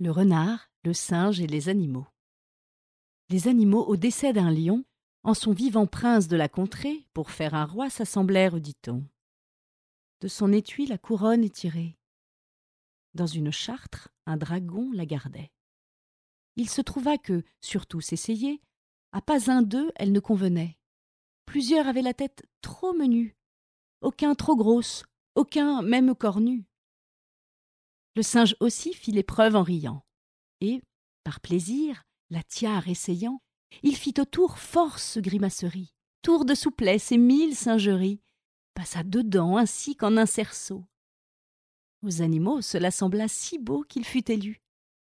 Le renard, le singe et les animaux. Les animaux, au décès d'un lion, en son vivant prince de la contrée, pour faire un roi, s'assemblèrent, dit-on. De son étui, la couronne est tirée. Dans une chartre, un dragon la gardait. Il se trouva que, sur tous essayés, à pas un d'eux elle ne convenait. Plusieurs avaient la tête trop menue, aucun trop grosse, aucun même cornu. Le singe aussi fit l'épreuve en riant, et, par plaisir, la tiare essayant, il fit autour force grimacerie, tour de souplesse et mille singeries, passa dedans ainsi qu'en un cerceau. Aux animaux cela sembla si beau qu'il fut élu.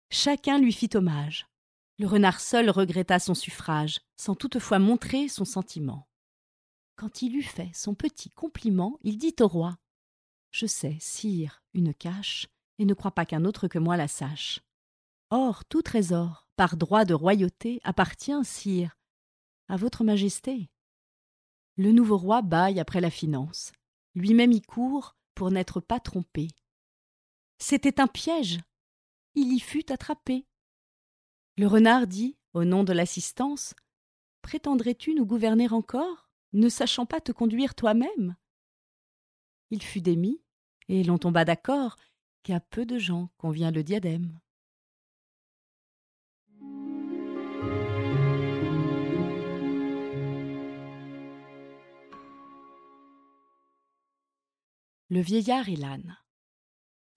Chacun lui fit hommage. Le renard seul regretta son suffrage, sans toutefois montrer son sentiment. Quand il eut fait son petit compliment, il dit au roi Je sais, sire, une cache, et ne crois pas qu'un autre que moi la sache. Or, tout trésor, par droit de royauté, appartient, sire, à votre majesté. Le nouveau roi baille après la finance. Lui-même y court pour n'être pas trompé. C'était un piège. Il y fut attrapé. Le renard dit, au nom de l'assistance, Prétendrais-tu nous gouverner encore, ne sachant pas te conduire toi-même? Il fut démis, et l'on tomba d'accord qu'à peu de gens convient le diadème. Le vieillard et l'âne.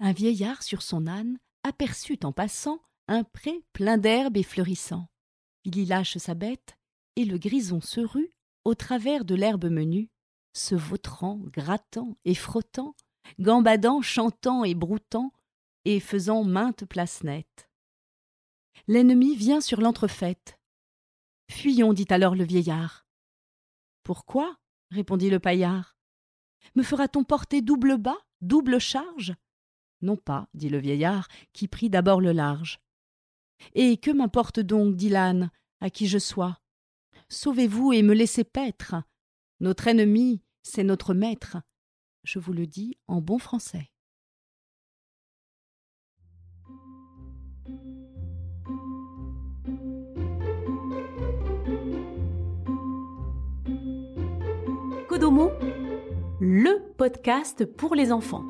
Un vieillard sur son âne aperçut en passant un pré plein d'herbes et fleurissant. Il y lâche sa bête, et le grison se rue au travers de l'herbe menue, se vautrant, grattant et frottant, gambadant, chantant et broutant, et faisant maintes places nettes. L'ennemi vient sur l'entrefaite. Fuyons, dit alors le vieillard. Pourquoi? répondit le paillard. Me fera-t-on porter double bas, double charge? Non pas, dit le vieillard, qui prit d'abord le large. Et que m'importe donc, dit l'âne, à qui je sois? Sauvez-vous et me laissez paître. Notre ennemi, c'est notre maître. Je vous le dis en bon français. Kodomo, le podcast pour les enfants.